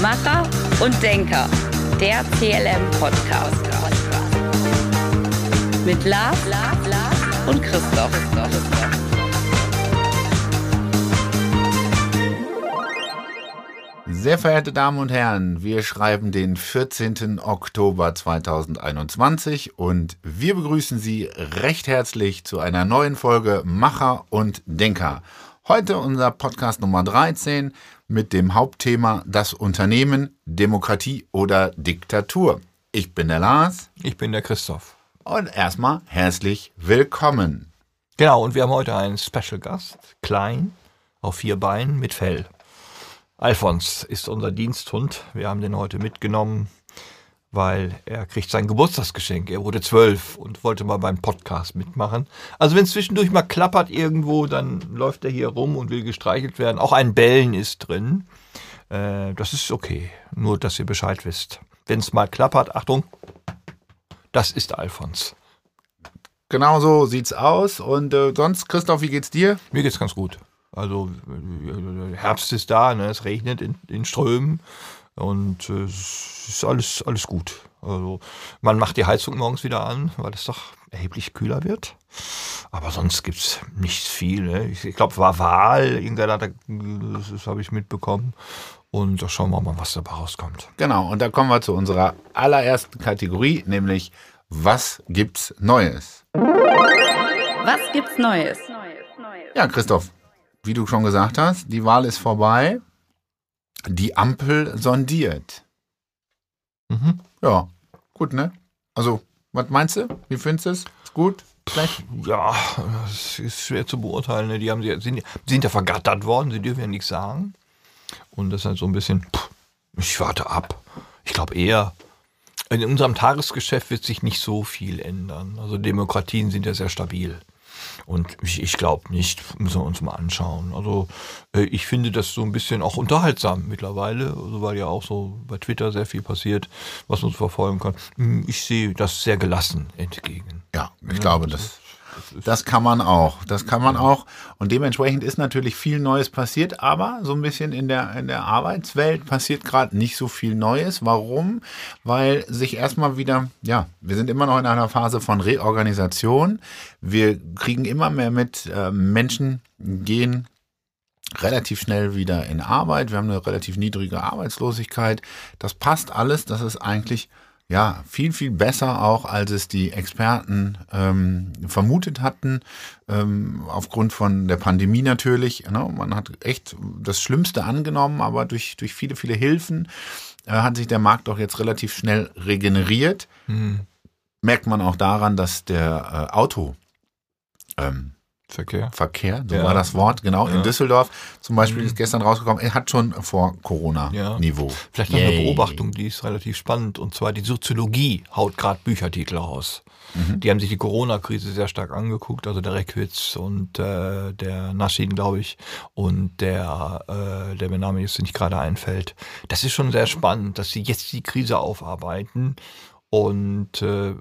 Macher und Denker, der CLM-Podcast. Mit Lars, Lars, Lars und Christoph. Sehr verehrte Damen und Herren, wir schreiben den 14. Oktober 2021 und wir begrüßen Sie recht herzlich zu einer neuen Folge Macher und Denker. Heute unser Podcast Nummer 13 mit dem Hauptthema Das Unternehmen, Demokratie oder Diktatur. Ich bin der Lars. Ich bin der Christoph. Und erstmal herzlich willkommen. Genau, und wir haben heute einen Special Gast, klein, auf vier Beinen mit Fell. Alfons ist unser Diensthund. Wir haben den heute mitgenommen, weil er kriegt sein Geburtstagsgeschenk. Er wurde zwölf und wollte mal beim Podcast mitmachen. Also wenn es zwischendurch mal klappert irgendwo, dann läuft er hier rum und will gestreichelt werden. Auch ein Bellen ist drin. Äh, das ist okay. Nur, dass ihr Bescheid wisst. Wenn es mal klappert, Achtung, das ist Alfons. Genau so sieht's aus. Und äh, sonst, Christoph, wie geht's dir? Mir geht's ganz gut. Also äh, Herbst ist da, ne? es regnet in, in Strömen und äh, es ist alles, alles gut. Also man macht die Heizung morgens wieder an, weil es doch erheblich kühler wird. Aber sonst gibt es nicht viel. Ne? Ich, ich glaube, war Wahl, irgendeiner das, das habe ich mitbekommen. Und da schauen wir mal, was dabei rauskommt. Genau, und da kommen wir zu unserer allerersten Kategorie, nämlich was gibt's Neues? Was gibt's Neues? Ja, Christoph, wie du schon gesagt hast, die Wahl ist vorbei. Die Ampel sondiert. Mhm. Ja, gut, ne? Also, was meinst du? Wie findest du es? Ist gut? Schlecht? Ja, es ist schwer zu beurteilen. Ne? Die haben, sind, sind ja vergattert worden, sie dürfen ja nichts sagen. Und das ist halt so ein bisschen, pff, ich warte ab. Ich glaube eher, in unserem Tagesgeschäft wird sich nicht so viel ändern. Also Demokratien sind ja sehr stabil. Und ich, ich glaube nicht, müssen wir uns mal anschauen. Also äh, ich finde das so ein bisschen auch unterhaltsam mittlerweile, also weil ja auch so bei Twitter sehr viel passiert, was man so verfolgen kann. Hm, Ich sehe das sehr gelassen entgegen. Ja, ich glaube, das, das kann man auch. Das kann man auch. Und dementsprechend ist natürlich viel Neues passiert, aber so ein bisschen in der, in der Arbeitswelt passiert gerade nicht so viel Neues. Warum? Weil sich erstmal wieder, ja, wir sind immer noch in einer Phase von Reorganisation. Wir kriegen immer mehr mit, äh, Menschen gehen relativ schnell wieder in Arbeit. Wir haben eine relativ niedrige Arbeitslosigkeit. Das passt alles. Das ist eigentlich ja, viel, viel besser auch, als es die Experten ähm, vermutet hatten, ähm, aufgrund von der Pandemie natürlich. Ne? Man hat echt das Schlimmste angenommen, aber durch, durch viele, viele Hilfen äh, hat sich der Markt auch jetzt relativ schnell regeneriert. Hm. Merkt man auch daran, dass der äh, Auto ähm, Verkehr. Verkehr, so Ja. war das Wort, genau, in Ja. Düsseldorf zum Beispiel Mhm. ist gestern rausgekommen, er hat schon vor Corona-Niveau. Vielleicht noch eine Yay. Beobachtung, die ist relativ spannend. Und zwar die Soziologie haut gerade Büchertitel raus. Mhm. Die haben sich die Corona-Krise sehr stark angeguckt, also der Reckwitz und äh, der Naschin, glaube ich, und der, äh, der mir Name jetzt nicht gerade einfällt. Das ist schon sehr spannend, dass sie jetzt die Krise aufarbeiten. Und äh,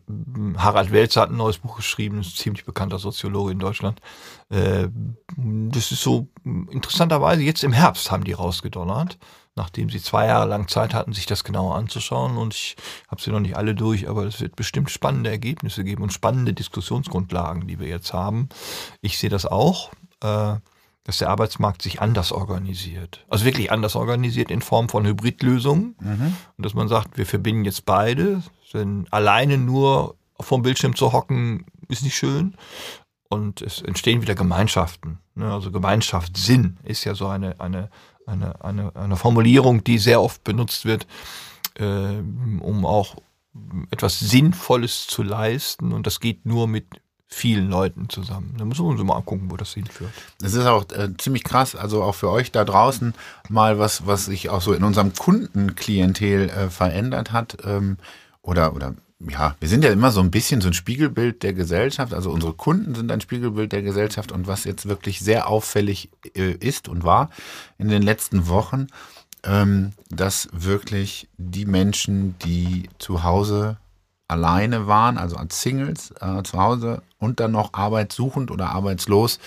Harald Welzer hat ein neues Buch geschrieben, ist ziemlich bekannter Soziologe in Deutschland. Äh, das ist so interessanterweise, jetzt im Herbst haben die rausgedonnert, nachdem sie zwei Jahre lang Zeit hatten, sich das genauer anzuschauen. Und ich habe sie noch nicht alle durch, aber es wird bestimmt spannende Ergebnisse geben und spannende Diskussionsgrundlagen, die wir jetzt haben. Ich sehe das auch. Äh, dass der Arbeitsmarkt sich anders organisiert. Also wirklich anders organisiert in Form von Hybridlösungen. Mhm. Und dass man sagt, wir verbinden jetzt beide, denn alleine nur vom Bildschirm zu hocken ist nicht schön. Und es entstehen wieder Gemeinschaften. ne? Also Gemeinschaftssinn ist ja so eine, eine, eine, eine, eine Formulierung, die sehr oft benutzt wird, äh, um auch etwas Sinnvolles zu leisten. Und das geht nur mit vielen Leuten zusammen. Da müssen wir uns mal angucken, wo das hinführt. Es ist auch äh, ziemlich krass, also auch für euch da draußen mal was, was sich auch so in unserem Kundenklientel äh, verändert hat. Ähm, oder, oder ja, wir sind ja immer so ein bisschen so ein Spiegelbild der Gesellschaft. Also unsere Kunden sind ein Spiegelbild der Gesellschaft und was jetzt wirklich sehr auffällig äh, ist und war in den letzten Wochen, ähm, dass wirklich die Menschen, die zu Hause alleine waren, also als Singles äh, zu Hause und dann noch arbeitssuchend oder arbeitslos,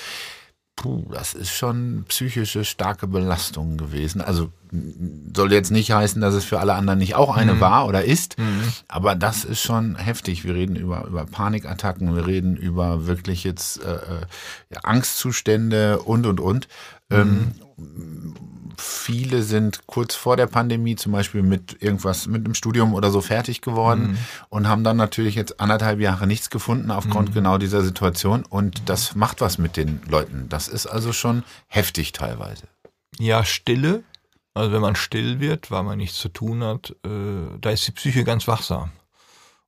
puh, das ist schon psychische starke Belastung gewesen. Also soll jetzt nicht heißen, dass es für alle anderen nicht auch eine war oder ist, aber das ist schon heftig. Wir reden über, über Panikattacken, wir reden über wirklich jetzt äh, äh, Angstzustände und und und. Ähm, viele sind kurz vor der Pandemie zum Beispiel mit irgendwas, mit einem Studium oder so fertig geworden und haben dann natürlich jetzt anderthalb Jahre nichts gefunden aufgrund genau dieser Situation. Und das macht was mit den Leuten. Das ist also schon heftig teilweise. Ja, Stille. Also wenn man still wird, weil man nichts zu tun hat, äh, da ist die Psyche ganz wachsam.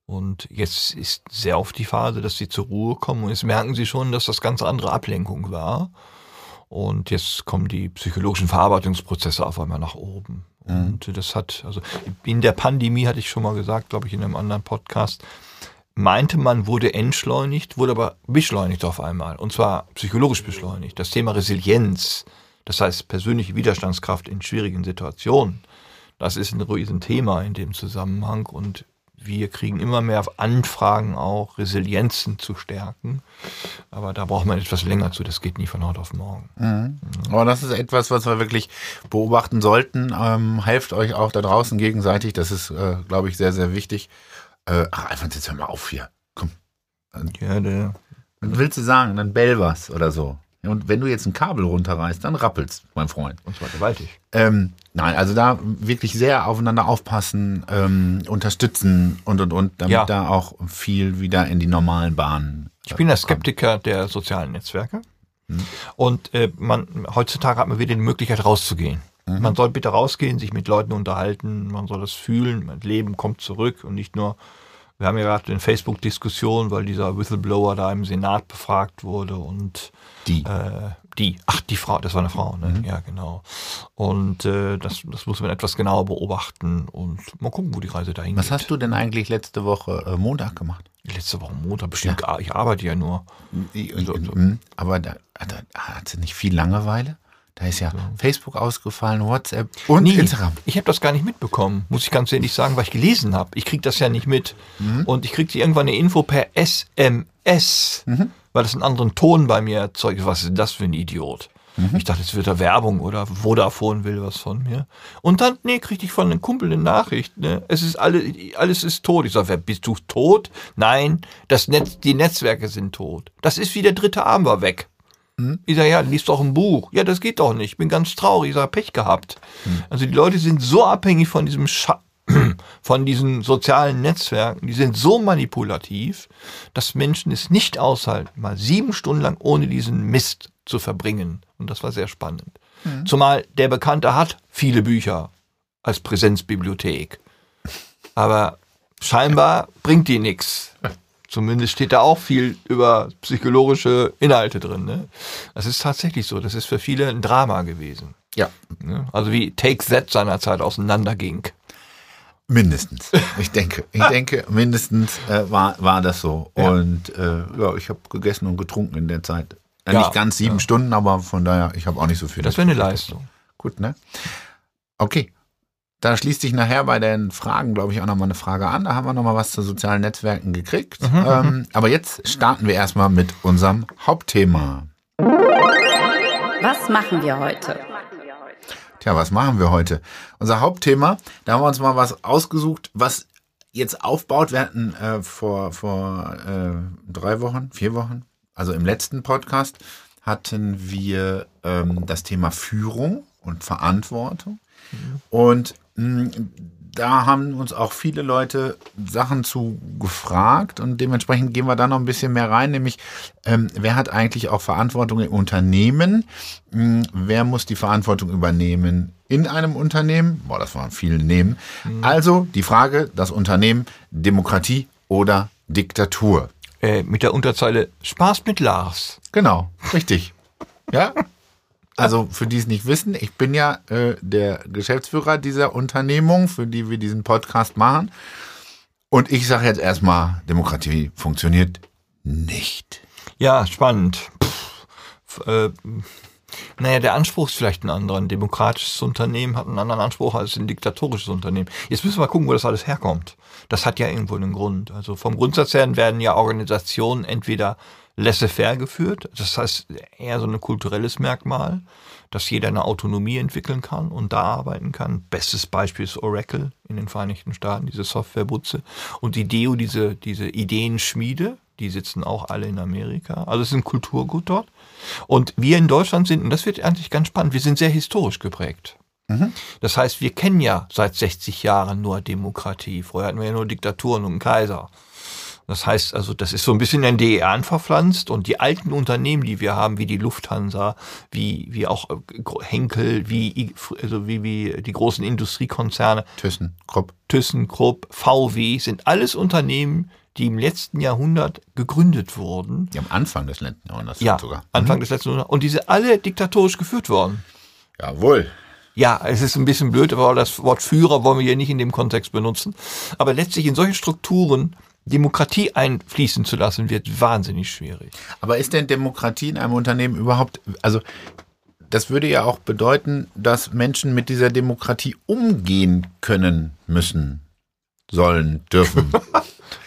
Und jetzt ist sehr oft die Phase, dass sie zur Ruhe kommen und jetzt merken sie schon, dass das ganz andere Ablenkung war. Und jetzt kommen die psychologischen Verarbeitungsprozesse auf einmal nach oben. Und das hat, also in der Pandemie hatte ich schon mal gesagt, glaube ich, in einem anderen Podcast, meinte man, wurde entschleunigt, wurde aber beschleunigt auf einmal. Und zwar psychologisch beschleunigt. Das Thema Resilienz, das heißt persönliche Widerstandskraft in schwierigen Situationen, das ist ein Riesenthema in dem Zusammenhang. Und wir kriegen immer mehr Anfragen auch, Resilienzen zu stärken. Aber da braucht man etwas länger zu. Das geht nie von heute auf morgen. Aber das ist etwas, was wir wirklich beobachten sollten. Ähm, helft euch auch da draußen gegenseitig. Das ist, äh, glaube ich, sehr, sehr wichtig. Äh, ach, einfach jetzt hör mal auf hier. Komm. Ja, der, Was willst du sagen? Dann bell was oder so. Und wenn du jetzt ein Kabel runterreißt, dann rappelst, mein Freund. und zwar gewaltig. Ähm, nein, also da wirklich sehr aufeinander aufpassen, ähm, unterstützen und und und, damit Ja. da auch viel wieder in die normalen Bahnen. Ich bin der Skeptiker der sozialen Netzwerke. Und äh, man, heutzutage hat man wieder die Möglichkeit rauszugehen. Man soll bitte rausgehen, sich mit Leuten unterhalten, man soll das fühlen, mein Leben kommt zurück und nicht nur, wir haben ja gerade eine Facebook-Diskussion, weil dieser Whistleblower da im Senat befragt wurde und Die. äh, die, ach, die Frau, das war eine Frau, ne? Ja, genau. Und äh, das, das muss man etwas genauer beobachten und mal gucken, wo die Reise dahin Was geht. hast du denn eigentlich letzte Woche äh, Montag gemacht? Letzte Woche Montag bestimmt, ich arbeite ja nur. Mhm. Aber da, da hat sie nicht viel Langeweile. Da ist ja Facebook ausgefallen, WhatsApp und Nie. Instagram. Ich habe das gar nicht mitbekommen, muss ich ganz ehrlich sagen, weil ich gelesen habe. Ich krieg das ja nicht mit. Und ich kriegte irgendwann eine Info per SMS, weil das einen anderen Ton bei mir erzeugt. Was ist das für ein Idiot? Ich dachte, jetzt wird da Werbung oder Vodafone will was von mir. Und dann, nee, kriegte ich von einem Kumpel eine Nachricht, ne? Es ist alle, alles ist tot. Ich sage, wer bist du tot? Nein, das Netz, die Netzwerke sind tot. Das ist wie der dritte Arm war weg. Ich sage, ja, lies doch ein Buch. Ja, das geht doch nicht. Ich bin ganz traurig. Ich sage, Pech gehabt. Also die Leute sind so abhängig von diesem Scha von diesen sozialen Netzwerken, die sind so manipulativ, dass Menschen es nicht aushalten, mal sieben Stunden lang ohne diesen Mist zu verbringen. Und das war sehr spannend. Zumal der Bekannte hat viele Bücher als Präsenzbibliothek. Aber scheinbar bringt die nichts. Zumindest steht da auch viel über psychologische Inhalte drin. Ne? Das ist tatsächlich so. Das ist für viele ein Drama gewesen. Ja, Ne? Also wie Take That seinerzeit auseinanderging. mindestens. Ich denke, ich denke, mindestens äh, war, war das so. Ja. Und äh, ja, ich habe gegessen und getrunken in der Zeit. Äh, Ja, nicht ganz sieben ja. Stunden, aber von daher, ich habe auch nicht so viel. Das wäre eine Leistung. Gut, ne? Okay. Da schließt sich nachher bei den Fragen, glaube ich, auch nochmal eine Frage an. Da haben wir nochmal was zu sozialen Netzwerken gekriegt. Mhm, ähm, aber jetzt starten wir erstmal mit unserem Hauptthema. Was machen wir heute? Tja, was machen wir heute? Unser Hauptthema, da haben wir uns mal was ausgesucht, was jetzt aufbaut. Wir hatten äh, vor, vor äh, drei Wochen, vier Wochen, also im letzten Podcast, hatten wir ähm, das Thema Führung und Verantwortung. Und mh, da haben uns auch viele Leute Sachen zu gefragt und dementsprechend gehen wir da noch ein bisschen mehr rein, nämlich ähm, wer hat eigentlich auch Verantwortung im Unternehmen? Mh, wer muss die Verantwortung übernehmen in einem Unternehmen? Boah, das waren viele Nehmen. Also die Frage, das Unternehmen, Demokratie oder Diktatur? Äh, mit der Unterzeile Spaß mit Lars. Genau, richtig. Ja. Also für die es nicht wissen, ich bin ja äh, der Geschäftsführer dieser Unternehmung, für die wir diesen Podcast machen. Und ich sage jetzt erstmal, Demokratie funktioniert nicht. Ja, spannend. Pff, äh, naja, der Anspruch ist vielleicht ein anderer. Ein demokratisches Unternehmen hat einen anderen Anspruch als ein diktatorisches Unternehmen. Jetzt müssen wir gucken, wo das alles herkommt. Das hat ja irgendwo einen Grund. Also vom Grundsatz her werden ja Organisationen entweder laissez-faire geführt. Das heißt eher so ein kulturelles Merkmal, dass jeder eine Autonomie entwickeln kann und da arbeiten kann. Bestes Beispiel ist Oracle in den Vereinigten Staaten, diese Softwarebutze. Und die DEO, diese, diese Ideenschmiede, die sitzen auch alle in Amerika. Also es ist ein Kulturgut dort. Und wir in Deutschland sind, und das wird eigentlich ganz spannend, wir sind sehr historisch geprägt. Das heißt, wir kennen ja seit 60 Jahren nur Demokratie. Vorher hatten wir ja nur Diktaturen und einen Kaiser. Das heißt also, das ist so ein bisschen in den DER verpflanzt und die alten Unternehmen, die wir haben, wie die Lufthansa, wie, wie auch äh, Henkel, wie, also wie, wie die großen Industriekonzerne, Thyssen, Krupp. ThyssenKrupp, VW, sind alles Unternehmen, die im letzten Jahrhundert gegründet wurden. Die am Anfang des letzten Jahrhunderts Ja, sogar. Anfang des letzten Jahrhunderts. Und die sind alle diktatorisch geführt worden. Jawohl. Ja, es ist ein bisschen blöd, aber das Wort Führer wollen wir hier nicht in dem Kontext benutzen. Aber letztlich in solche Strukturen Demokratie einfließen zu lassen, wird wahnsinnig schwierig. Aber ist denn Demokratie in einem Unternehmen überhaupt, also das würde ja auch bedeuten, dass Menschen mit dieser Demokratie umgehen können müssen, sollen, dürfen.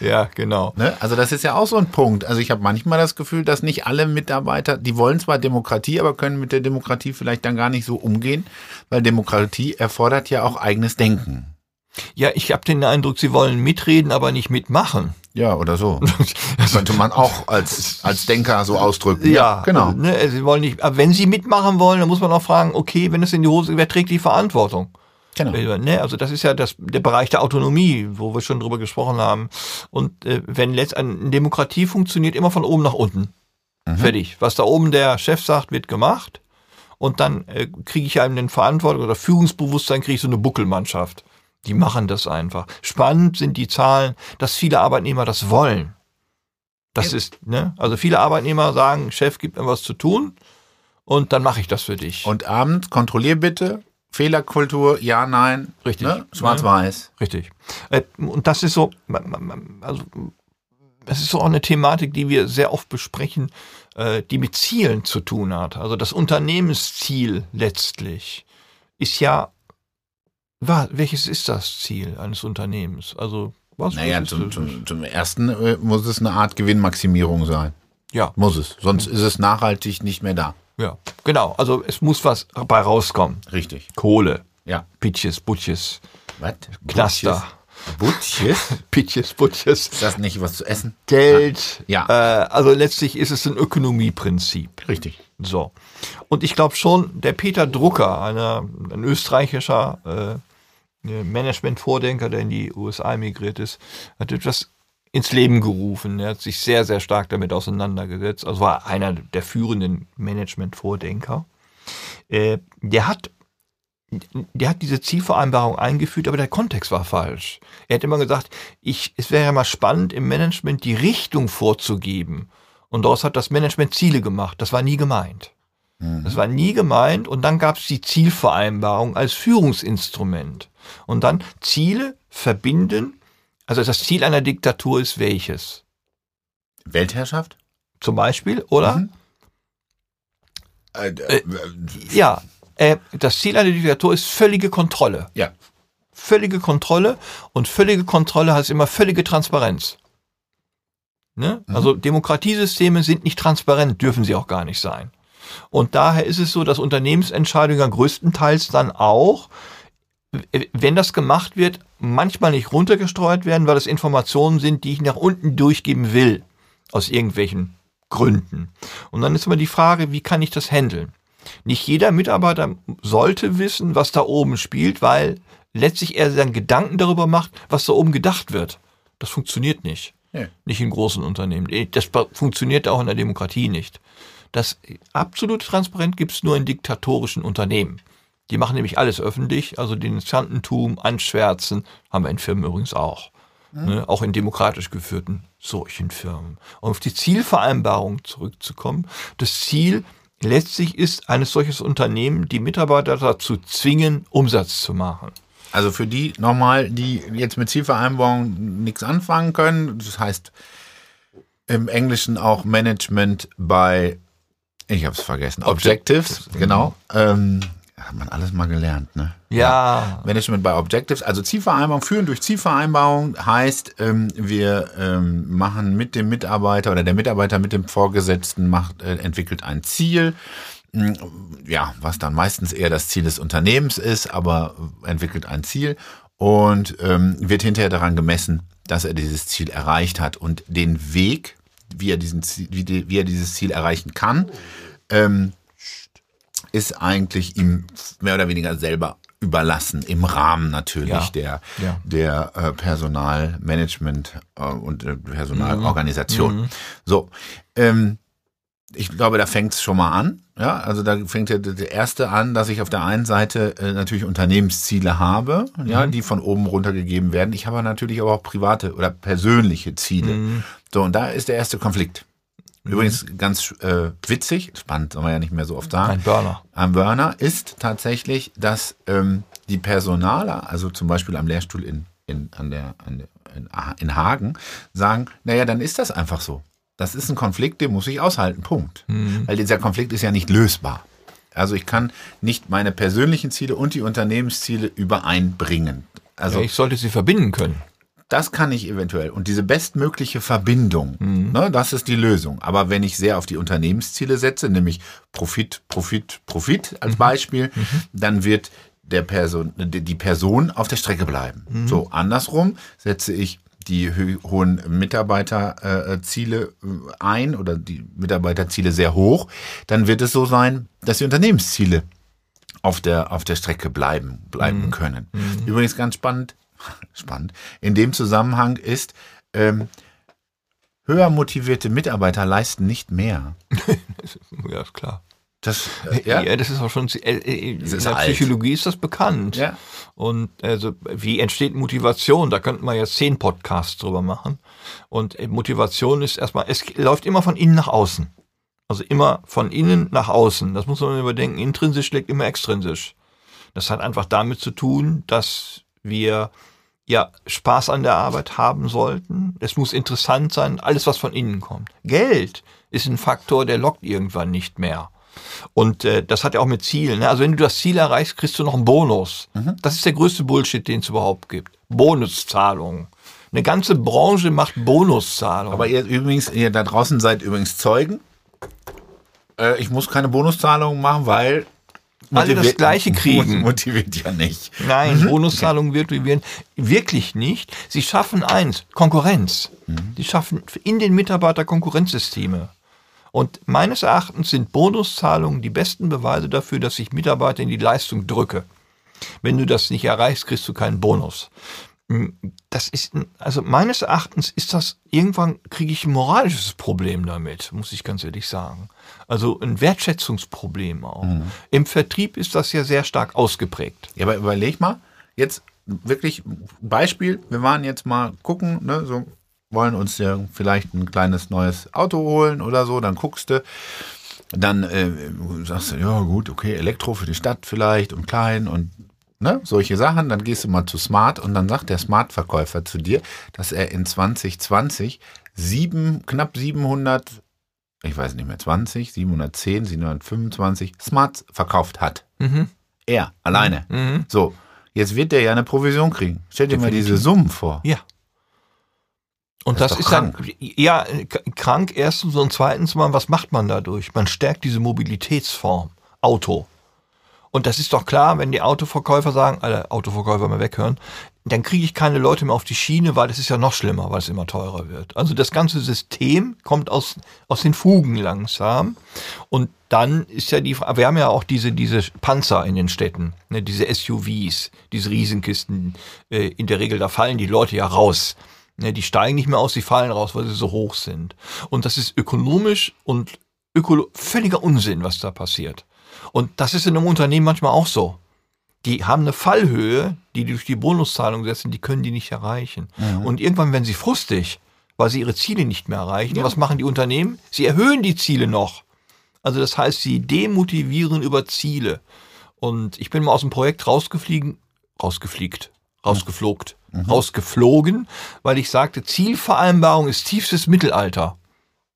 Ja, genau. ne? Also das ist ja auch so ein Punkt. Also ich habe manchmal das Gefühl, dass nicht alle Mitarbeiter, die wollen zwar Demokratie, aber können mit der Demokratie vielleicht dann gar nicht so umgehen, weil Demokratie erfordert ja auch eigenes Denken. Ja, ich habe den Eindruck, sie wollen mitreden, aber nicht mitmachen. Ja, oder so. Das könnte man auch als, als Denker so ausdrücken. Ja, genau. Ne, sie wollen nicht, aber wenn sie mitmachen wollen, dann muss man auch fragen, okay, wenn es in die Hose, wer trägt die Verantwortung? genau. Ne, also das ist ja das, der Bereich der Autonomie, wo wir schon drüber gesprochen haben. Und äh, wenn letztendlich eine Demokratie funktioniert immer von oben nach unten. Fertig. Was da oben der Chef sagt, wird gemacht. Und dann äh, kriege ich einem den Verantwortung oder Führungsbewusstsein, kriege ich so eine Buckelmannschaft. Die machen das einfach. Spannend sind die Zahlen, dass viele Arbeitnehmer das wollen. Das ist, ne? Also viele Arbeitnehmer sagen, Chef, gib mir was zu tun und dann mache ich das für dich. Und abends kontrollier bitte. Fehlerkultur, ja, nein. Richtig. Ne? Schwarz-Weiß. Richtig. Äh, Und das ist so, also es ist so auch eine Thematik, die wir sehr oft besprechen, äh, die mit Zielen zu tun hat. Also das Unternehmensziel letztlich ist ja, wa- welches ist das Ziel eines Unternehmens? Also was Naja, zum, zum, zum ersten äh, muss es eine Art Gewinnmaximierung sein. ja, Muss es. Sonst ist es nachhaltig nicht mehr da. ja, genau. Also es muss was dabei rauskommen. Richtig. Kohle, Ja. Pitches, Butches, Was? Knaster. Butches? Pitches, Butches. Ist das nicht was zu essen? Geld. Ja. Äh, also letztlich ist es ein Ökonomieprinzip. Richtig. So. Und ich glaube schon, der Peter Drucker, einer, ein österreichischer äh, Management-Vordenker, der in die USA emigriert ist, hat etwas ins Leben gerufen. Er hat sich sehr, sehr stark damit auseinandergesetzt. Also war einer der führenden Management-Vordenker. Äh, der hat der hat diese Zielvereinbarung eingeführt, aber der Kontext war falsch. Er hat immer gesagt, ich, es wäre ja mal spannend, im Management die Richtung vorzugeben. Und daraus hat das Management Ziele gemacht. Das war nie gemeint. Das war nie gemeint. Und dann gab es die Zielvereinbarung als Führungsinstrument. Und dann Ziele verbinden. Also das Ziel einer Diktatur ist welches? Weltherrschaft? Zum Beispiel, oder? Mhm. Äh, äh, Ja, äh, das Ziel einer Diktatur ist völlige Kontrolle. ja. völlige Kontrolle und völlige Kontrolle heißt immer völlige Transparenz. Ne? Also Demokratiesysteme sind nicht transparent, dürfen sie auch gar nicht sein. Und daher ist es so, dass Unternehmensentscheidungen ja größtenteils dann auch, wenn das gemacht wird, manchmal nicht runtergestreut werden, weil es Informationen sind, die ich nach unten durchgeben will, aus irgendwelchen Gründen. Und dann ist immer die Frage, wie kann ich das handeln? Nicht jeder Mitarbeiter sollte wissen, was da oben spielt, weil letztlich er dann Gedanken darüber macht, was da oben gedacht wird. Das funktioniert nicht. Nee. Nicht in großen Unternehmen. Das funktioniert auch in der Demokratie nicht. Das absolut transparent gibt es nur in diktatorischen Unternehmen. Die machen nämlich alles öffentlich, also Denunziantentum, Anschwärzen, haben wir in Firmen übrigens auch. Ne, auch in demokratisch geführten solchen Firmen. Um auf die Zielvereinbarung zurückzukommen. Das Ziel letztlich ist, eines solches Unternehmen die Mitarbeiter dazu zwingen, Umsatz zu machen. Also für die nochmal, die jetzt mit Zielvereinbarung nichts anfangen können, das heißt im Englischen auch Management by, ich habe es vergessen, Objectives, genau. Ähm, Hat man alles mal gelernt, ne? Ja. Management by Objectives, also Zielvereinbarung, führen durch Zielvereinbarung heißt, ähm, wir ähm, machen mit dem Mitarbeiter oder der Mitarbeiter mit dem Vorgesetzten macht, äh, entwickelt ein Ziel, Mm, ja, was dann meistens eher das Ziel des Unternehmens ist, aber entwickelt ein Ziel und ähm, wird hinterher daran gemessen, dass er dieses Ziel erreicht hat und den Weg, wie er, diesen, Ziel- wie, die- wie er dieses Ziel erreichen kann, ähm, ist eigentlich ihm mehr oder weniger selber überlassen, im Rahmen natürlich Ja. der, Ja. der äh, Personalmanagement äh, und äh, Personalorganisation. So, ähm, ich glaube, da fängt es schon mal an. Ja, also da fängt der, der erste an, dass ich auf der einen Seite äh, natürlich Unternehmensziele habe, ja, die von oben runtergegeben werden. Ich habe natürlich aber auch private oder persönliche Ziele. So, und da ist der erste Konflikt. Übrigens ganz äh, witzig, spannend, soll man ja nicht mehr so oft sagen Ein Burner. am Burner ist tatsächlich, dass ähm, die Personaler, also zum Beispiel am Lehrstuhl in, in, an der, an der, in, in Hagen, sagen, naja, dann ist das einfach so. Das ist ein Konflikt, den muss ich aushalten, Punkt. Weil dieser Konflikt ist ja nicht lösbar. Also ich kann nicht meine persönlichen Ziele und die Unternehmensziele übereinbringen. Also Ja, ich sollte sie verbinden können. das kann ich eventuell. Und diese bestmögliche Verbindung, Mhm. ne, das ist die Lösung. Aber wenn ich sehr auf die Unternehmensziele setze, nämlich Profit, Profit, Profit als Mhm. Beispiel, dann wird der Person, die die Person auf der Strecke bleiben. Mhm. So, andersrum setze ich die hohen Mitarbeiterziele äh, ein oder die Mitarbeiterziele sehr hoch, dann wird es so sein, dass die Unternehmensziele auf der, auf der Strecke bleiben, bleiben Mhm. können. Übrigens ganz spannend, spannend, in dem Zusammenhang ist, ähm, höher motivierte Mitarbeiter leisten nicht mehr. Ja, ist klar. Das, äh, ja, Ja, das ist auch schon, äh, äh, in der alt. Psychologie ist das bekannt. Ja. Und also, wie entsteht Motivation? Da könnten wir jetzt zehn Podcasts drüber machen. Und Motivation ist erstmal, es läuft immer von innen nach außen. Also immer von innen nach außen. Das muss man überdenken. Intrinsisch schlägt immer extrinsisch. Das hat einfach damit zu tun, dass wir ja Spaß an der Arbeit haben sollten. Es muss interessant sein, alles was von innen kommt. Geld ist ein Faktor, der lockt irgendwann nicht mehr. Und äh, das hat ja auch mit Zielen. Ne? Also wenn du das Ziel erreichst, kriegst du noch einen Bonus. Das ist der größte Bullshit, den es überhaupt gibt. Bonuszahlungen. Eine ganze Branche macht Bonuszahlungen. aber ihr übrigens, ihr da draußen seid übrigens Zeugen. Äh, ich muss keine Bonuszahlungen machen, weil Alle das Gleiche kriegen. Motiviert ja nicht. Nein, Bonuszahlungen motivieren wirklich nicht. Sie schaffen eins, Konkurrenz. Sie schaffen in den Mitarbeiter Konkurrenzsysteme. Und meines Erachtens sind Bonuszahlungen die besten Beweise dafür, dass ich Mitarbeiter in die Leistung drücke. Wenn du das nicht erreichst, kriegst du keinen Bonus. Das ist, also meines Erachtens ist das, irgendwann kriege ich ein moralisches Problem damit, muss ich ganz ehrlich sagen. Also ein Wertschätzungsproblem auch. Im Vertrieb ist das ja sehr stark ausgeprägt. Ja, aber überleg mal, jetzt wirklich Beispiel, wir waren jetzt mal gucken, ne, so wollen uns ja vielleicht ein kleines neues Auto holen oder so, dann guckst du, dann äh, sagst du, ja gut, okay, Elektro für die Stadt vielleicht und klein und ne, solche Sachen, dann gehst du mal zu Smart und dann sagt der Smart-Verkäufer zu dir, dass er in 2020 sieben, knapp 700, ich weiß nicht mehr, 20, 710, 725 Smarts verkauft hat. Er, alleine. Mhm. So, jetzt wird der ja eine Provision kriegen. Stell dir mal diese Summen vor. Ja. Und Das das, ist doch dann, ja, krank erstens und zweitens mal, was macht man dadurch? Man stärkt diese Mobilitätsform, Auto. Und das ist doch klar, wenn die Autoverkäufer sagen, alle Autoverkäufer mal weghören, dann kriege ich keine Leute mehr auf die Schiene, weil es ist ja noch schlimmer, weil es immer teurer wird. Also das ganze System kommt aus, aus den Fugen langsam. Und dann ist ja die Frage, wir haben ja auch diese, diese Panzer in den Städten, ne, diese SUVs, diese Riesenkisten. Äh, in der Regel, da fallen die Leute ja raus. Ne, die steigen nicht mehr aus, die fallen raus, weil sie so hoch sind. Und das ist ökonomisch und ökolo völliger Unsinn, was da passiert. Und das ist in einem Unternehmen manchmal auch so. Die haben eine Fallhöhe, die die durch die Bonuszahlung setzen, die können die nicht erreichen. Und irgendwann werden sie frustig, weil sie ihre Ziele nicht mehr erreichen. Was machen die Unternehmen? Sie erhöhen die Ziele noch. Also das heißt, sie demotivieren über Ziele. Und ich bin mal aus dem Projekt rausgefliegen, rausgefliegt, rausgeflogt, rausgeflogen, weil ich sagte, Zielvereinbarung ist tiefstes Mittelalter.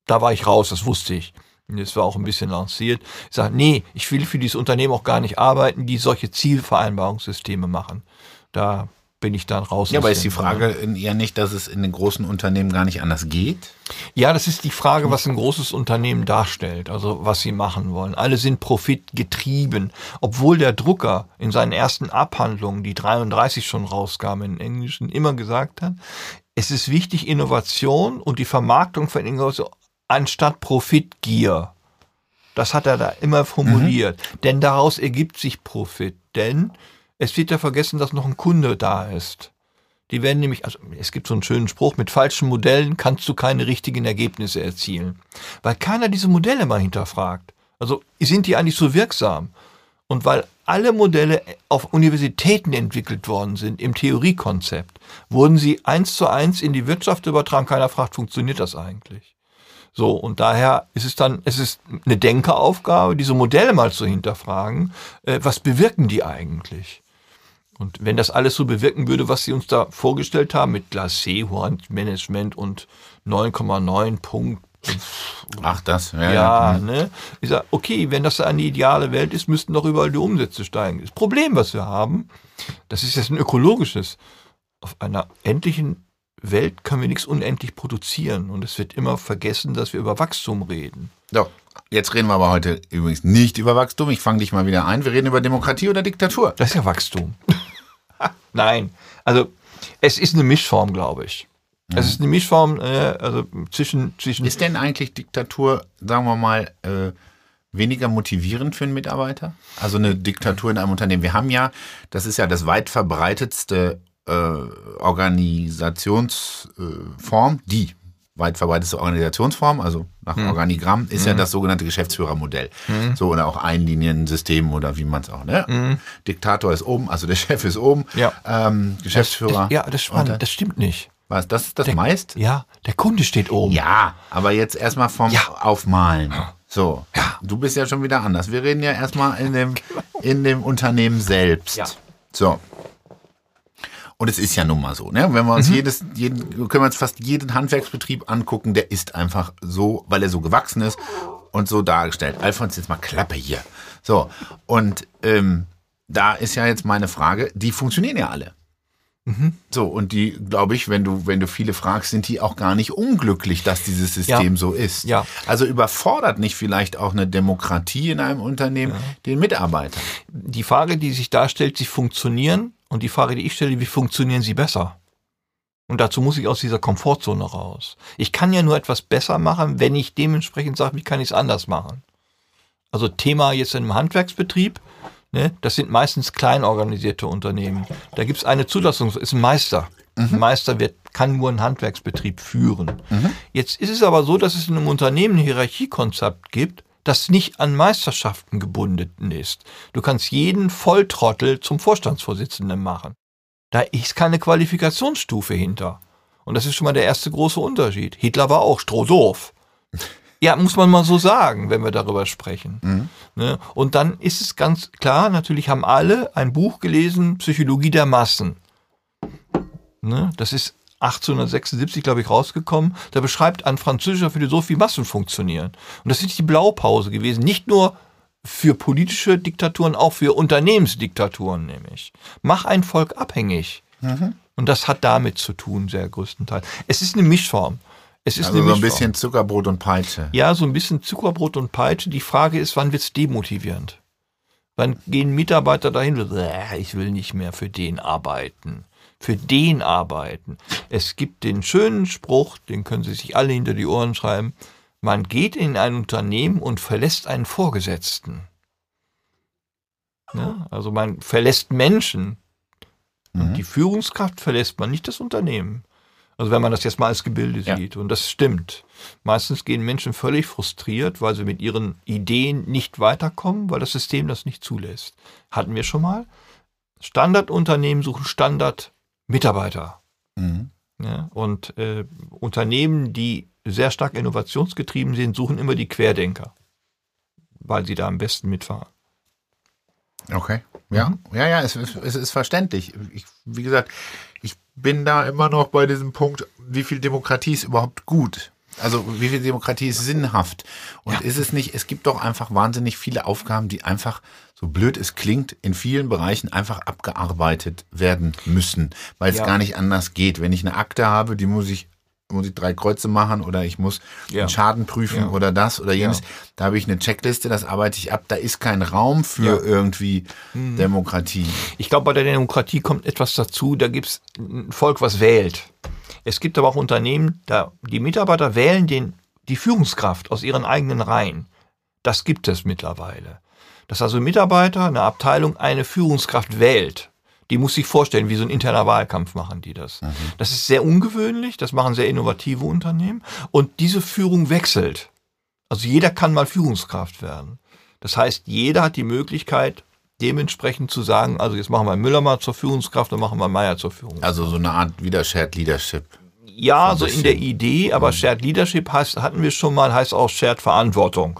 Da war ich raus, das wusste ich. Das war auch ein bisschen lanciert. Ich sage, nee, ich will für dieses Unternehmen auch gar nicht arbeiten, die solche Zielvereinbarungssysteme machen. Da bin ich dann raus. Ja, aber ist die Frage eher nicht, dass es in den großen Unternehmen gar nicht anders geht? Ja, das ist die Frage, was ein großes Unternehmen darstellt, also was sie machen wollen. Alle sind profitgetrieben, obwohl der Drucker in seinen ersten Abhandlungen, die 33 schon rauskam in Englischen, immer gesagt hat, es ist wichtig Innovation und die Vermarktung von Innovation anstatt Profitgier. Das hat er da immer formuliert. Denn daraus ergibt sich Profit. Denn es wird ja vergessen, dass noch ein Kunde da ist. Die werden nämlich, also es gibt so einen schönen Spruch, mit falschen Modellen kannst du keine richtigen Ergebnisse erzielen. Weil keiner diese Modelle mal hinterfragt. Also sind die eigentlich so wirksam? Und weil alle Modelle auf Universitäten entwickelt worden sind, im Theoriekonzept, wurden sie eins zu eins in die Wirtschaft übertragen. Keiner fragt, funktioniert das eigentlich? So, und daher ist es dann, es ist eine Denkeraufgabe, diese Modelle mal zu hinterfragen. Äh, was bewirken die eigentlich? Und wenn das alles so bewirken würde, was sie uns da vorgestellt haben, mit Glacé-Management und 9,9 Punkt, Ach, das, ja. ja, ne? Ich sag, okay, wenn das eine ideale Welt ist, müssten doch überall die Umsätze steigen. Das Problem, was wir haben, das ist jetzt ein ökologisches. Auf einer endlichen Welt können wir nichts unendlich produzieren. Und es wird immer vergessen, dass wir über Wachstum reden. So, jetzt reden wir aber heute übrigens nicht über Wachstum. Ich fange dich mal wieder ein. Wir reden über Demokratie oder Diktatur. Das ist ja Wachstum. Nein, also es ist eine Mischform, glaube ich. Es ist eine Mischform äh, also zwischen, zwischen Ist denn eigentlich Diktatur, sagen wir mal, äh, weniger motivierend für einen Mitarbeiter? Also eine Diktatur in einem Unternehmen. Wir haben ja, das ist ja das weit verbreitetste äh, Organisationsform, die weit verbreitetste Organisationsform, also nach Organigramm, ist ja das sogenannte Geschäftsführermodell. So oder auch Einliniensystem oder wie man es auch, ne? Diktator ist oben, also der Chef ist oben, Ja. ähm, Geschäftsführer. Das, ja, das ist Und spannend. dann- Das stimmt nicht. was, das ist das meist? Ja, der Kunde steht oben. Ja, aber jetzt erstmal vom Ja. Aufmalen. So, Ja. du bist ja schon wieder anders. Wir reden ja erstmal in dem, in dem Unternehmen selbst. Ja. So. Und es ist ja nun mal so, ne? Wenn wir uns jedes, jeden, können wir uns fast jeden Handwerksbetrieb angucken, der ist einfach so, weil er so gewachsen ist und so dargestellt. Alfons, jetzt mal Klappe hier. So. Und ähm, da ist ja jetzt meine Frage, die funktionieren ja alle. So, und die, glaube ich, wenn du, wenn du viele fragst, sind die auch gar nicht unglücklich, dass dieses System Ja. so ist. Ja. Also überfordert nicht vielleicht auch eine Demokratie in einem Unternehmen den Mitarbeiter? Die Frage, die sich darstellt, sie funktionieren und die Frage, die ich stelle, wie funktionieren sie besser? Und dazu muss ich aus dieser Komfortzone raus. Ich kann ja nur etwas besser machen, wenn ich dementsprechend sage, wie kann ich es anders machen. Also Thema jetzt in einem Handwerksbetrieb, ne, das sind meistens klein organisierte Unternehmen. Da gibt es eine Zulassung, ist ein Meister. Ein Meister wird, kann nur einen Handwerksbetrieb führen. Jetzt ist es aber so, dass es in einem Unternehmen ein Hierarchiekonzept gibt, das nicht an Meisterschaften gebunden ist. Du kannst jeden Volltrottel zum Vorstandsvorsitzenden machen. Da ist keine Qualifikationsstufe hinter. Und das ist schon mal der erste große Unterschied. Hitler war auch strohdoof. Ja, muss man mal so sagen, wenn wir darüber sprechen. Ne? Und dann ist es ganz klar, natürlich haben alle ein Buch gelesen, Psychologie der Massen. Ne? Das ist 1876, glaube ich, rausgekommen. Da beschreibt ein französischer Philosoph, wie Massen funktionieren. Und das ist die Blaupause gewesen. Nicht nur für politische Diktaturen, auch für Unternehmensdiktaturen nämlich. Mach ein Volk abhängig. Und das hat damit zu tun, sehr größtenteils. Es ist eine Mischform. Es ist Also so ein bisschen Zuckerbrot und Peitsche. Ja, so ein bisschen Zuckerbrot und Peitsche. Die Frage ist, wann wird's demotivierend? Wann gehen Mitarbeiter dahin? "Bäh, Ich will nicht mehr für den arbeiten. Für den arbeiten. Es gibt den schönen Spruch, den können Sie sich alle hinter die Ohren schreiben. Man geht in ein Unternehmen und verlässt einen Vorgesetzten. Ne? Also man verlässt Menschen. Und die Führungskraft verlässt man, nicht das Unternehmen. Also wenn man das jetzt mal als Gebilde Ja. sieht. Und das stimmt. Meistens gehen Menschen völlig frustriert, weil sie mit ihren Ideen nicht weiterkommen, weil das System das nicht zulässt. Hatten wir schon mal. Standardunternehmen suchen Standardmitarbeiter. Mhm. Ja, und äh, Unternehmen, die sehr stark innovationsgetrieben sind, suchen immer die Querdenker, weil sie da am besten mitfahren. Okay. Ja, Mhm. ja, ja, es, es, es ist verständlich. Ich, wie gesagt, ich bin da immer noch bei diesem Punkt, wie viel Demokratie ist überhaupt gut? Also wie viel Demokratie ist sinnhaft? Und ist es nicht, es gibt doch einfach wahnsinnig viele Aufgaben, die einfach, so blöd es klingt, in vielen Bereichen einfach abgearbeitet werden müssen, weil es Ja. gar nicht anders geht. Wenn ich eine Akte habe, die muss ich muss ich drei Kreuze machen oder ich muss Ja. einen Schaden prüfen Ja. oder das oder jenes. Ja. Da habe ich eine Checkliste, das arbeite ich ab. Da ist kein Raum für Ja. Hm. irgendwie Demokratie. Ich glaube, bei der Demokratie kommt etwas dazu, da gibt es ein Volk, was wählt. Es gibt aber auch Unternehmen, da die Mitarbeiter wählen den, die Führungskraft aus ihren eigenen Reihen. Das gibt es mittlerweile. Dass also Mitarbeiter, eine Abteilung eine Führungskraft wählt. Die muss sich vorstellen, wie so ein interner Wahlkampf machen die das. Das ist sehr ungewöhnlich, das machen sehr innovative Unternehmen. Und diese Führung wechselt. Also jeder kann mal Führungskraft werden. Das heißt, jeder hat die Möglichkeit, dementsprechend zu sagen, also jetzt machen wir Müller mal zur Führungskraft und machen wir Meier zur Führungskraft. Also so eine Art wieder Shared Leadership. Ja, so in der Idee, aber Shared Leadership heißt, hatten wir schon mal, heißt auch Shared Verantwortung.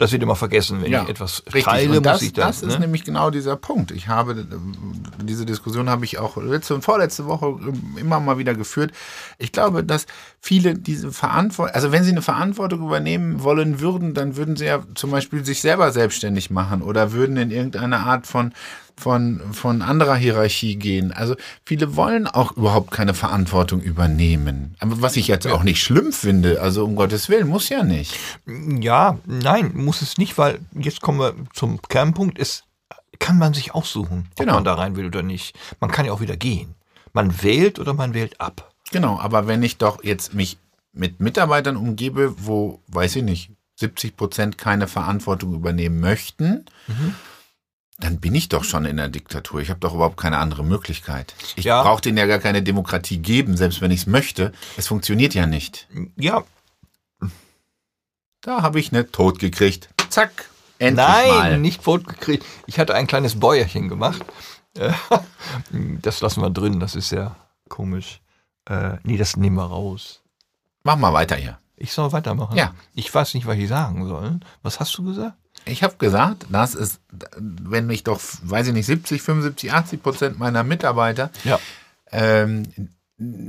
Das wird immer vergessen, wenn ich etwas teile, und das, muss ich das. das ist ne? nämlich genau dieser Punkt. Ich habe diese Diskussion habe ich auch letzte und vorletzte Woche ähm, immer mal wieder geführt. Ich glaube, dass viele diese Verantwortung, also wenn sie eine Verantwortung übernehmen wollen würden, dann würden sie ja zum Beispiel sich selber selbstständig machen oder würden in irgendeine Art von von, von anderer Hierarchie gehen. Also viele wollen auch überhaupt keine Verantwortung übernehmen. Aber was ich jetzt auch nicht schlimm finde, also um Gottes Willen, muss ja nicht. Ja, nein, muss es nicht, weil jetzt kommen wir zum Kernpunkt, es kann man sich aussuchen, ob Genau. man da rein will oder nicht. Man kann ja auch wieder gehen. Man wählt oder man wählt ab. Genau, aber wenn ich doch jetzt mich mit Mitarbeitern umgebe, wo, weiß ich nicht, 70 Prozent keine Verantwortung übernehmen möchten, dann bin ich doch schon in der Diktatur. Ich habe doch überhaupt keine andere Möglichkeit. Ich Ja. brauche denen ja gar keine Demokratie geben, selbst wenn ich es möchte. Es funktioniert ja nicht. Ja, Da habe ich eine tot gekriegt. Zack. Endlich Nein, mal. nicht Brot gekriegt. Ich hatte ein kleines Bäuerchen gemacht. Äh, Das lassen wir drin, das ist ja komisch. Äh, nee, das nehmen wir raus. Mach mal weiter hier. Ich soll weitermachen. Ja. Ich weiß nicht, was ich sagen soll. Was hast du gesagt? Ich habe gesagt, dass es, wenn ich doch, weiß ich nicht, 70, 75, 80 Prozent meiner Mitarbeiter Ja. ähm,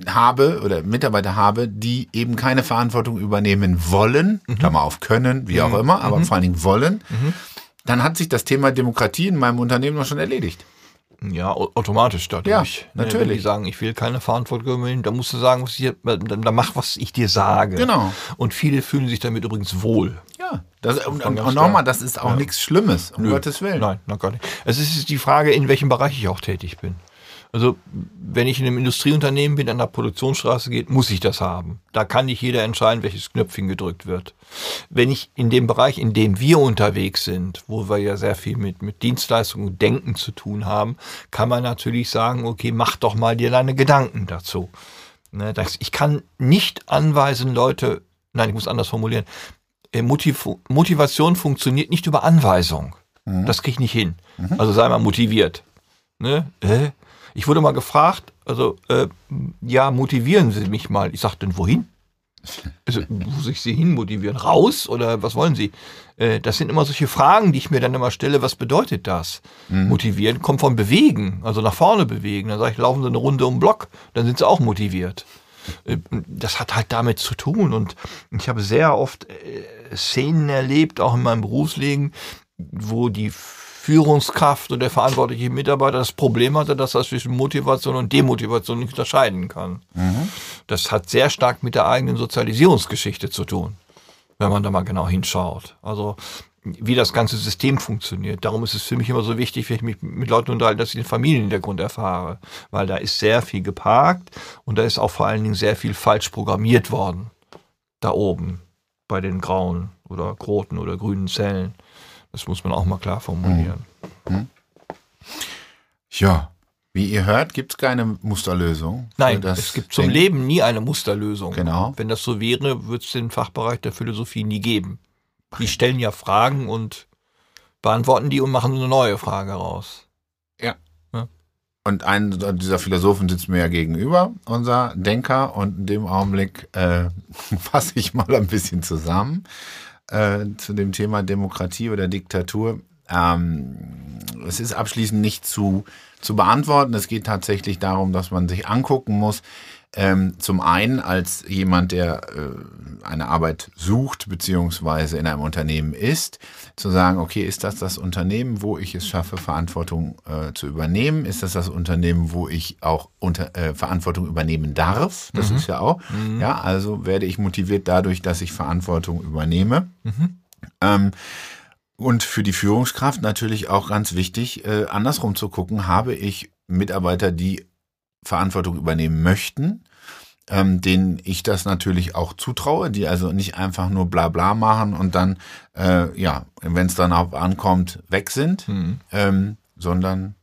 habe oder Mitarbeiter habe, die eben keine Verantwortung übernehmen wollen, Klammer auf können, wie auch immer, aber vor allen Dingen wollen, dann hat sich das Thema Demokratie in meinem Unternehmen noch schon erledigt. Ja, au- automatisch dadurch. Ja, Ne, natürlich. Wenn die sagen, ich will keine Verantwortung übernehmen, dann musst du sagen, was ich, dann, dann mach, was ich dir sage. Genau. Und viele fühlen sich damit übrigens wohl. Ja, das, und, und, und nochmal, das ist auch nichts Schlimmes, um Nö. Gottes Willen. Nein, noch gar nicht. Es ist die Frage, in welchem Bereich ich auch tätig bin. Also, wenn ich in einem Industrieunternehmen bin, an der Produktionsstraße geht, muss ich das haben. Da kann nicht jeder entscheiden, welches Knöpfchen gedrückt wird. Wenn ich in dem Bereich, in dem wir unterwegs sind, wo wir ja sehr viel mit, mit Dienstleistungen und Denken zu tun haben, kann man natürlich sagen, okay, mach doch mal dir deine Gedanken dazu. Ne, das, ich kann nicht anweisen, Leute, nein, ich muss anders formulieren, äh, Motiv Motivation funktioniert nicht über Anweisung. Das krieg ich nicht hin. Also sei mal motiviert. Ne? Äh? Ich wurde mal gefragt, also äh, ja, motivieren Sie mich mal. Ich sagte, denn wohin? Also, muss ich Sie hin motivieren? Raus oder was wollen Sie? Äh, das sind immer solche Fragen, die ich mir dann immer stelle. Was bedeutet das? Motivieren kommt von bewegen, also nach vorne bewegen. Dann sage ich, laufen Sie eine Runde um den Block, dann sind Sie auch motiviert. Äh, Das hat halt damit zu tun. Und ich habe sehr oft äh, Szenen erlebt, auch in meinem Berufsleben, wo die Führungskraft und der verantwortliche Mitarbeiter das Problem hatte, dass er zwischen Motivation und Demotivation nicht unterscheiden kann. Das hat sehr stark mit der eigenen Sozialisierungsgeschichte zu tun, wenn man da mal genau hinschaut. Also wie das ganze System funktioniert. Darum ist es für mich immer so wichtig, wenn ich mich mit Leuten unterhalte, dass ich den Familienhintergrund erfahre. Weil da ist sehr viel geparkt und da ist auch vor allen Dingen sehr viel falsch programmiert worden. Da oben bei den grauen oder roten oder grünen Zellen. Das muss man auch mal klar formulieren. Ja, wie ihr hört, gibt es keine Musterlösung. Nein, es gibt zum. Leben nie eine Musterlösung. Genau. Wenn das so wäre, würde es den Fachbereich der Philosophie nie geben. Die stellen ja Fragen und beantworten die und machen eine neue Frage raus. Und ein dieser Philosophen sitzt mir ja gegenüber, unser Denker, und in dem Augenblick äh, fasse ich mal ein bisschen zusammen äh, zu dem Thema Demokratie oder Diktatur. Ähm, es ist abschließend nicht zu, zu beantworten. Es geht tatsächlich darum, dass man sich angucken muss, ähm, zum einen als jemand, der äh, eine Arbeit sucht, beziehungsweise in einem Unternehmen ist, zu sagen, okay, ist das das Unternehmen, wo ich es schaffe, Verantwortung äh, zu übernehmen? Ist das das Unternehmen, wo ich auch unter, äh, Verantwortung übernehmen darf? Das mhm. ist ja auch. Mhm. Ja, also werde ich motiviert dadurch, dass ich Verantwortung übernehme. Mhm. Ähm, und für die Führungskraft natürlich auch ganz wichtig, äh, andersrum zu gucken, habe ich Mitarbeiter, die Verantwortung übernehmen möchten, ähm, denen ich das natürlich auch zutraue, die also nicht einfach nur bla bla machen und dann, äh, ja, wenn es dann auch ankommt, weg sind, mhm. ähm, sondern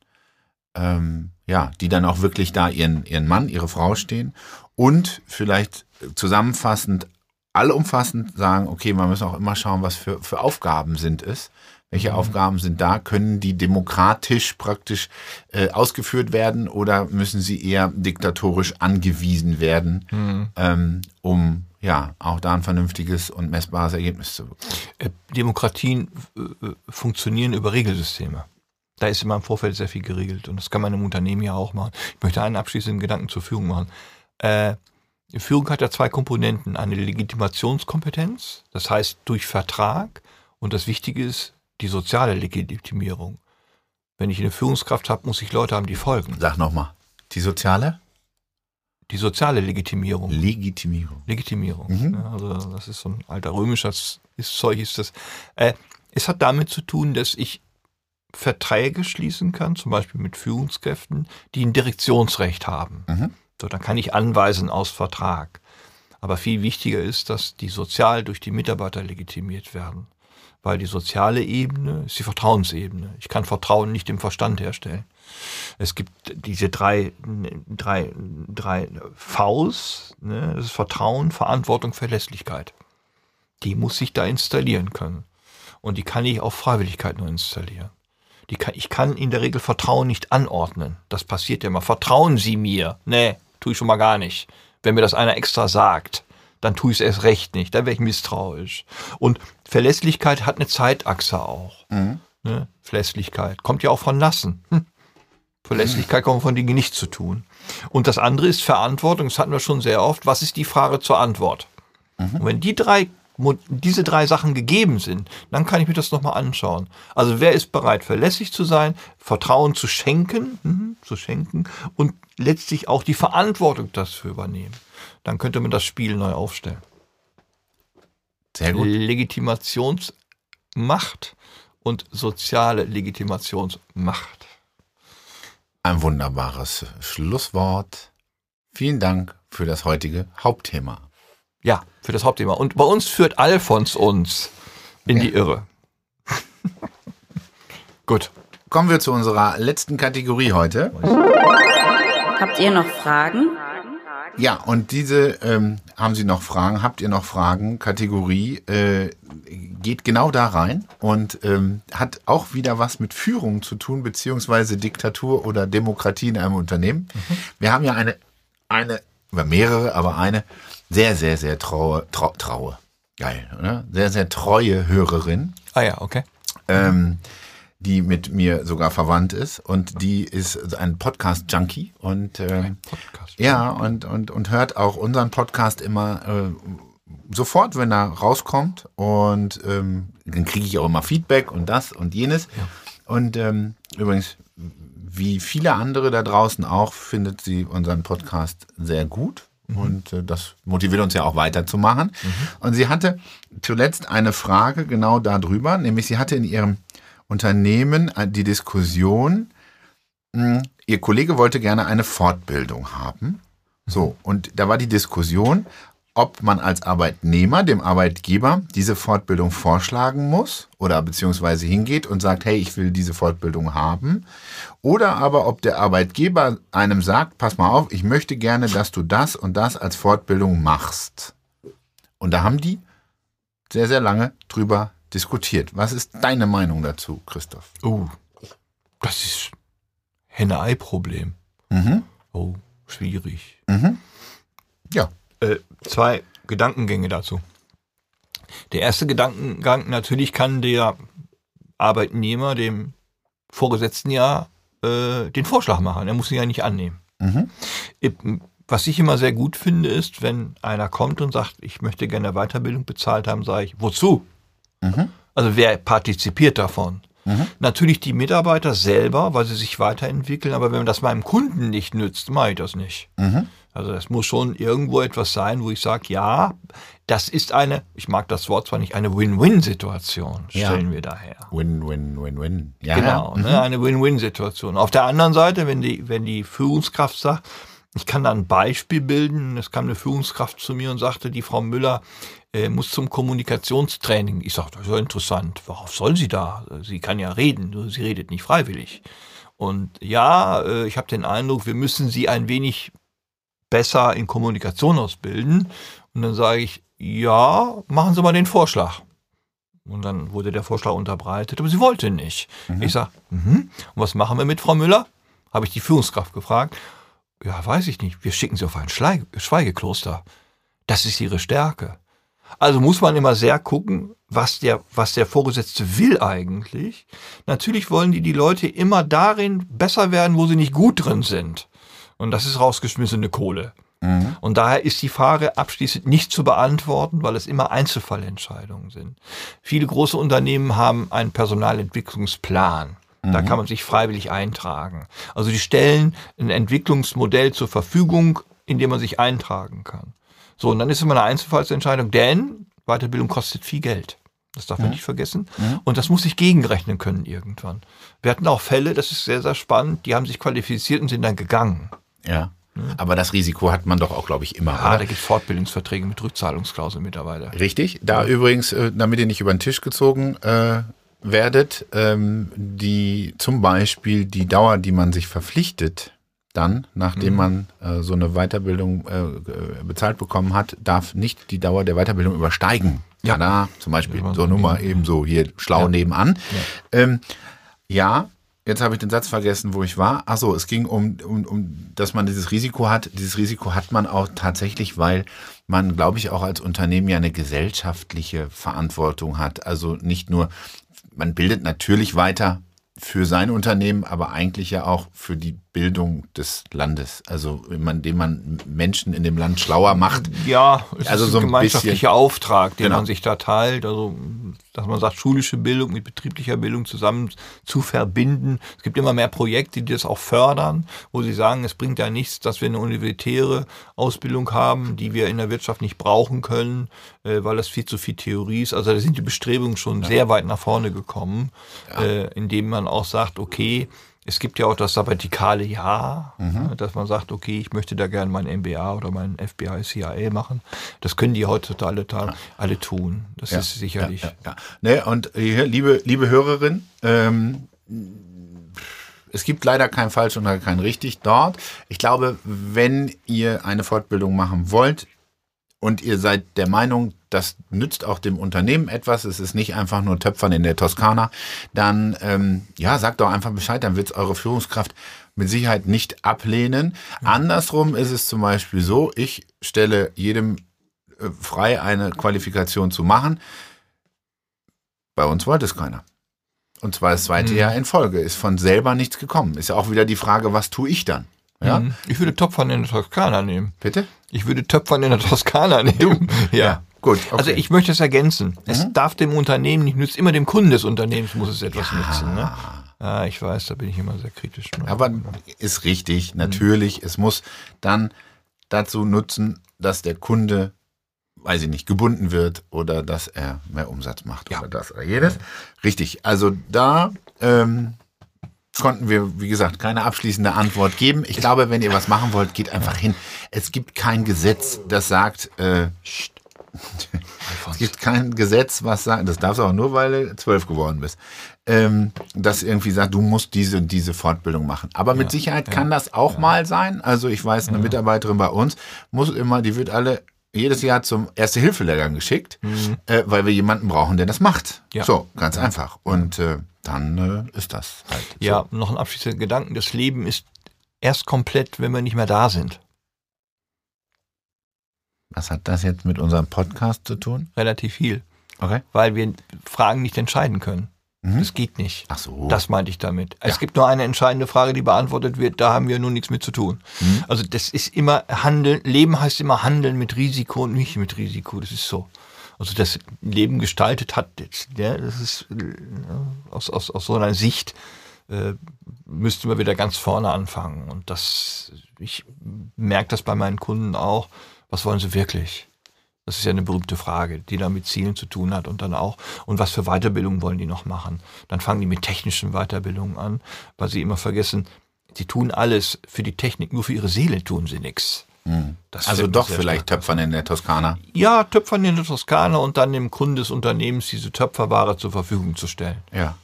ähm, ja, die dann auch wirklich da ihren, ihren Mann, ihre Frau stehen und vielleicht zusammenfassend, allumfassend sagen, okay, man muss auch immer schauen, was für, für Aufgaben sind es welche mhm. Aufgaben sind da? Können die demokratisch praktisch äh, ausgeführt werden oder müssen sie eher diktatorisch angewiesen werden, mhm. ähm, um ja auch da ein vernünftiges und messbares Ergebnis zu bekommen? Äh, Demokratien äh, funktionieren über Regelsysteme. Da ist immer im Vorfeld sehr viel geregelt und das kann man im Unternehmen ja auch machen. Ich möchte einen abschließenden Gedanken zur Führung machen. Äh, Führung hat ja zwei Komponenten. Eine Legitimationskompetenz, das heißt durch Vertrag. Und das Wichtige ist, die soziale Legitimierung. Wenn ich eine Führungskraft habe, muss ich Leute haben, die folgen. Sag nochmal. Die soziale? Die soziale Legitimierung. Legitimierung. Legitimierung. Mhm. Ja, also das ist so ein alter römischer Zeug ist das. Äh, es hat damit zu tun, dass ich Verträge schließen kann, zum Beispiel mit Führungskräften, die ein Direktionsrecht haben. Mhm. So, dann kann ich anweisen aus Vertrag. Aber viel wichtiger ist, dass die sozial durch die Mitarbeiter legitimiert werden weil die soziale Ebene ist die Vertrauensebene. Ich kann Vertrauen nicht im Verstand herstellen. Es gibt diese drei, drei, drei Vs, ne? das ist Vertrauen, Verantwortung, Verlässlichkeit. Die muss ich da installieren können. Und die kann ich auf Freiwilligkeit nur installieren. Die kann, ich kann in der Regel Vertrauen nicht anordnen. Das passiert ja immer. Vertrauen Sie mir. Nee, tue ich schon mal gar nicht. Wenn mir das einer extra sagt dann tue ich es erst recht nicht, dann wäre ich misstrauisch. Und Verlässlichkeit hat eine Zeitachse auch. Mhm. Ne? Verlässlichkeit kommt ja auch von Lassen. Hm. Verlässlichkeit kommt von Dingen nicht zu tun. Und das andere ist Verantwortung, das hatten wir schon sehr oft. Was ist die Frage zur Antwort? Mhm. Und wenn die drei diese drei Sachen gegeben sind, dann kann ich mir das nochmal anschauen. Also wer ist bereit, verlässlich zu sein, Vertrauen zu schenken, hm, zu schenken und letztlich auch die Verantwortung dafür übernehmen dann könnte man das Spiel neu aufstellen. Sehr gut. Legitimationsmacht und soziale Legitimationsmacht. Ein wunderbares Schlusswort. Vielen Dank für das heutige Hauptthema. Ja, für das Hauptthema. Und bei uns führt Alfons uns in ja. die Irre. Gut. Kommen wir zu unserer letzten Kategorie heute. Habt ihr noch Fragen? Ja, und diese, ähm, haben Sie noch Fragen? Habt ihr noch Fragen? Kategorie äh, geht genau da rein und ähm, hat auch wieder was mit Führung zu tun, beziehungsweise Diktatur oder Demokratie in einem Unternehmen. Mhm. Wir haben ja eine, eine, oder mehrere, aber eine sehr, sehr, sehr traue, trau, traue, geil, oder? Sehr, sehr treue Hörerin. Ah ja, okay. Ähm, die mit mir sogar verwandt ist und die ist ein Podcast-Junkie und äh, Podcast ja und, und, und hört auch unseren Podcast immer äh, sofort, wenn er rauskommt und ähm, dann kriege ich auch immer Feedback und das und jenes ja. und ähm, übrigens wie viele andere da draußen auch findet sie unseren Podcast sehr gut mhm. und äh, das motiviert uns ja auch weiterzumachen. Mhm. Und sie hatte zuletzt eine Frage genau darüber, nämlich sie hatte in ihrem Unternehmen äh, die Diskussion, hm, Ihr Kollege wollte gerne eine Fortbildung haben. So, und da war die Diskussion, ob man als Arbeitnehmer dem Arbeitgeber diese Fortbildung vorschlagen muss oder beziehungsweise hingeht und sagt, hey, ich will diese Fortbildung haben. Oder aber ob der Arbeitgeber einem sagt, pass mal auf, ich möchte gerne, dass du das und das als Fortbildung machst. Und da haben die sehr, sehr lange drüber diskutiert. Was ist deine Meinung dazu, Christoph? Oh, das ist Henne-Ei-Problem. Mhm. Oh, schwierig. Mhm. Ja. Äh, zwei Gedankengänge dazu. Der erste Gedankengang, natürlich kann der Arbeitnehmer dem Vorgesetzten ja äh, den Vorschlag machen. Er muss ihn ja nicht annehmen. Mhm. Was ich immer sehr gut finde, ist, wenn einer kommt und sagt, ich möchte gerne Weiterbildung bezahlt haben, sage ich, wozu? Mhm. Also wer partizipiert davon? Mhm. Natürlich die Mitarbeiter selber, weil sie sich weiterentwickeln, aber wenn das meinem Kunden nicht nützt, mache ich das nicht. Mhm. Also es muss schon irgendwo etwas sein, wo ich sage, ja, das ist eine, ich mag das Wort zwar nicht, eine Win-Win-Situation, Ja. stellen wir daher. Win, win, win, win. Ja, Genau, ja. ne, eine Win-Win-Situation. Auf der anderen Seite, wenn die, wenn die Führungskraft sagt, ich kann da ein Beispiel bilden, es kam eine Führungskraft zu mir und sagte, die Frau Müller äh, muss zum Kommunikationstraining. Ich sagte, das ist ja interessant. Worauf soll sie da? Sie kann ja reden, sie redet nicht freiwillig. Und ja, äh, ich habe den Eindruck, wir müssen sie ein wenig besser in Kommunikation ausbilden. Und dann sage ich, ja, machen Sie mal den Vorschlag. Und dann wurde der Vorschlag unterbreitet, aber sie wollte nicht. Ich sage, mhm. und was machen wir mit Frau Müller? Habe ich die Führungskraft gefragt. Ja, weiß ich nicht. Wir schicken sie auf ein Schweigekloster. Das ist ihre Stärke. Also muss man immer sehr gucken, was der, was der Vorgesetzte will eigentlich. Natürlich wollen die die Leute immer darin besser werden, wo sie nicht gut drin sind. Und das ist rausgeschmissene Kohle. Und daher ist die Frage abschließend nicht zu beantworten, weil es immer Einzelfallentscheidungen sind. Viele große Unternehmen haben einen Personalentwicklungsplan. Da kann man sich freiwillig eintragen. Also die stellen ein Entwicklungsmodell zur Verfügung, in dem man sich eintragen kann. So, und dann ist es immer eine Einzelfallsentscheidung, denn Weiterbildung kostet viel Geld. Das darf man nicht vergessen. Und das muss sich gegenrechnen können irgendwann. Wir hatten auch Fälle, das ist sehr, sehr spannend, die haben sich qualifiziert und sind dann gegangen. ja. Aber das Risiko hat man doch auch, glaube ich, immer. Oder? da gibt es Fortbildungsverträge mit Rückzahlungsklausel mittlerweile. Richtig. Da übrigens, äh, damit ihr nicht über den Tisch gezogen äh, werdet, ähm, die zum Beispiel die Dauer, die man sich verpflichtet, dann, nachdem man äh, so eine Weiterbildung äh, bezahlt bekommen hat, darf nicht die Dauer der Weiterbildung übersteigen. Ja. Ja, da zum Beispiel. Ja, So Nummer eben so hier schlau nebenan. Ähm, ja, jetzt habe ich den Satz vergessen, wo ich war. Ach so, es ging um, um, um, dass man dieses Risiko hat. Dieses Risiko hat man auch tatsächlich, weil man, glaube ich, auch als Unternehmen ja eine gesellschaftliche Verantwortung hat. Also nicht nur, man bildet natürlich weiter für sein Unternehmen, aber eigentlich ja auch für die Bildung des Landes. Also indem man Menschen in dem Land schlauer macht. Ja, es Also ist so ein ein gemeinschaftlicher bisschen- Auftrag, den Genau. man sich da teilt. Also, dass man sagt, schulische Bildung mit betrieblicher Bildung zusammen zu verbinden. Es gibt immer mehr Projekte, die das auch fördern, wo sie sagen, es bringt ja nichts, dass wir eine universitäre Ausbildung haben, die wir in der Wirtschaft nicht brauchen können, äh, weil das viel zu viel Theorie ist. Also da sind die Bestrebungen schon sehr weit nach vorne gekommen, äh, indem man auch sagt, okay, es gibt ja auch das sabbatikale Jahr, Mhm. äh, dass man sagt, okay, ich möchte da gerne mein MBA oder mein FBI, CIA machen. Das können die heutzutage alle, alle tun. Das ist sicherlich. Ja, ja, ja. Ne, und hier, liebe, liebe Hörerin, ähm, es gibt leider kein falsch und kein richtig dort. Ich glaube, wenn ihr eine Fortbildung machen wollt und ihr seid der Meinung, das nützt auch dem Unternehmen etwas, es ist nicht einfach nur Töpfern in der Toskana, dann ähm, ja, sagt doch einfach Bescheid, dann wird es eure Führungskraft mit Sicherheit nicht ablehnen. Andersrum ist es zum Beispiel so, ich stelle jedem äh, frei, eine Qualifikation zu machen. Bei uns wollte es keiner. Und zwar das zweite Jahr in Folge. Ist von selber nichts gekommen. Ist ja auch wieder die Frage, was tue ich dann? Ja, Mhm. Ich würde Töpfern in der Toskana nehmen. bitte? Ich würde Töpfern in der Toskana nehmen. Ja. Gut, okay. Also ich möchte es ergänzen. Es darf dem Unternehmen nicht nützen, immer dem Kunden des Unternehmens muss es etwas nützen. Ne? Ja, ich weiß, da bin ich immer sehr kritisch. Ne? Aber ist richtig, natürlich. Es muss dann dazu nutzen, dass der Kunde, weiß ich nicht, gebunden wird oder dass er mehr Umsatz macht Ja. oder das oder jedes. Richtig. Also da ähm, konnten wir, wie gesagt, keine abschließende Antwort geben. Ich glaube, wenn ihr was machen wollt, geht einfach hin. Es gibt kein Gesetz, das sagt, äh, es gibt kein Gesetz, was sagt, das darfst du auch nur, weil du zwölf geworden bist, ähm, das irgendwie sagt, du musst diese und diese Fortbildung machen. Aber mit Sicherheit kann das auch mal sein. Also ich weiß, eine Mitarbeiterin bei uns muss immer, die wird alle jedes Jahr zum Erste-Hilfe-Lehrgang geschickt, äh, weil wir jemanden brauchen, der das macht. Ja. So, ganz einfach. Und äh, dann äh, ist das halt. so. Ja, noch ein abschließender Gedanken. Das Leben ist erst komplett, wenn wir nicht mehr da sind. Was hat das jetzt mit unserem Podcast zu tun? Relativ viel. Okay. Weil wir Fragen nicht entscheiden können. Das geht nicht. Ach so. Das meinte ich damit. Es gibt nur eine entscheidende Frage, die beantwortet wird, da haben wir nun nichts mit zu tun. Mhm. Also das ist immer Handeln, Leben heißt immer Handeln mit Risiko und nicht mit Risiko. Das ist so. Also das Leben gestaltet hat, ja, das ist äh, aus, aus, aus so einer Sicht äh, müssten wir wieder ganz vorne anfangen. Und das, ich merke das bei meinen Kunden auch. Was wollen sie wirklich? Das ist ja eine berühmte Frage, die da mit Zielen zu tun hat und dann auch, und was für Weiterbildung wollen die noch machen? Dann fangen die mit technischen Weiterbildungen an, weil sie immer vergessen, sie tun alles für die Technik, nur für ihre Seele tun sie nichts. Das Also doch vielleicht stark Töpfern in der Toskana. ja, Töpfern in der Toskana und dann dem Kunden des Unternehmens diese Töpferware zur Verfügung zu stellen. Ja.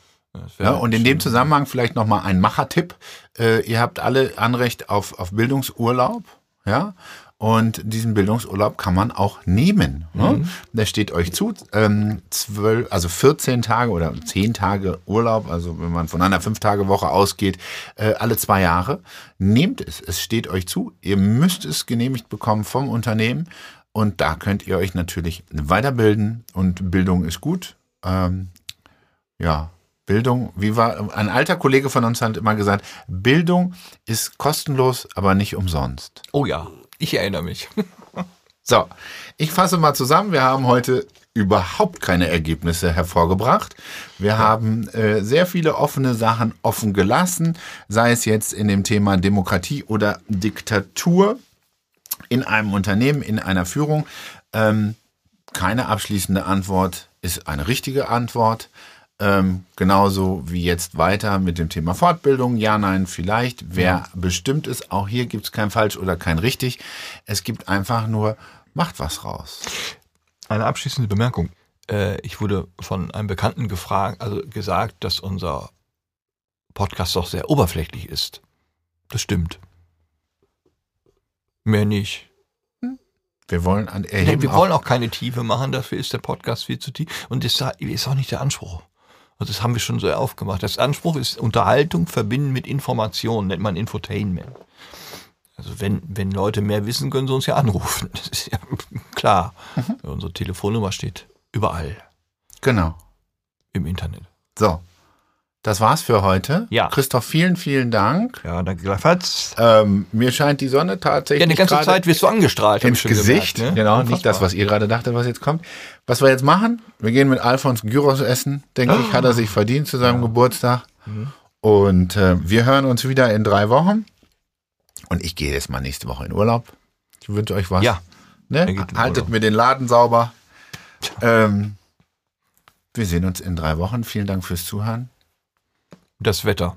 Ja, und in dem Zusammenhang vielleicht nochmal ein Machertipp. Äh, ihr habt alle Anrecht auf, auf Bildungsurlaub, ja. Und diesen Bildungsurlaub kann man auch nehmen. Ne? Der steht euch zu. Ähm, zwölf, also 14 Tage oder 10 Tage Urlaub, also wenn man von einer 5-Tage-Woche ausgeht, äh, alle zwei Jahre. Nehmt es, es steht euch zu. Ihr müsst es genehmigt bekommen vom Unternehmen. Und da könnt ihr euch natürlich weiterbilden. Und Bildung ist gut. Ähm, ja, Bildung, wie war, ein alter Kollege von uns hat immer gesagt, Bildung ist kostenlos, aber nicht umsonst. Oh ja, ich erinnere mich. So, ich fasse mal zusammen. Wir haben heute überhaupt keine Ergebnisse hervorgebracht. Wir haben äh, sehr viele offene Sachen offen gelassen, sei es jetzt in dem Thema Demokratie oder Diktatur in einem Unternehmen, in einer Führung. Ähm, keine abschließende Antwort ist eine richtige Antwort. Ähm, genauso wie jetzt weiter mit dem Thema Fortbildung. Ja, nein, vielleicht. Wer bestimmt ist, auch hier gibt es kein falsch oder kein richtig. Es gibt einfach nur, macht was raus. Eine abschließende Bemerkung. Äh, ich wurde von einem Bekannten gefragt, also gesagt, dass unser Podcast doch sehr oberflächlich ist. Das stimmt. Mehr nicht. Wir wollen an Nee, wir auch- wollen auch keine Tiefe machen, dafür ist der Podcast viel zu tief. Und das ist auch nicht der Anspruch. Also das haben wir schon so aufgemacht. Das Anspruch ist Unterhaltung verbinden mit Information, nennt man Infotainment. Also wenn, wenn Leute mehr wissen, können sie uns ja anrufen. Das ist ja klar. Unsere Telefonnummer steht überall Genau. im Internet. So. Das war's für heute. Ja. Christoph, vielen, vielen Dank. Ja, danke gleichfalls. Ähm, mir scheint die Sonne tatsächlich Ja, die ganze Zeit wirst du angestrahlt. ins schon Gesicht. gemerkt, ne? Genau, nicht das, Unfassbar. was ihr gerade dachtet, was jetzt kommt. Was wir jetzt machen, wir gehen mit Alfons Gyros essen, denke ich, hat er sich verdient zu seinem Geburtstag. Mhm. Und äh, wir hören uns wieder in drei Wochen. Und ich gehe jetzt mal nächste Woche in Urlaub. Ich wünsche euch was. Ja, ne? Haltet mir den Laden sauber. Ähm, wir sehen uns in drei Wochen. Vielen Dank fürs Zuhören. das Wetter.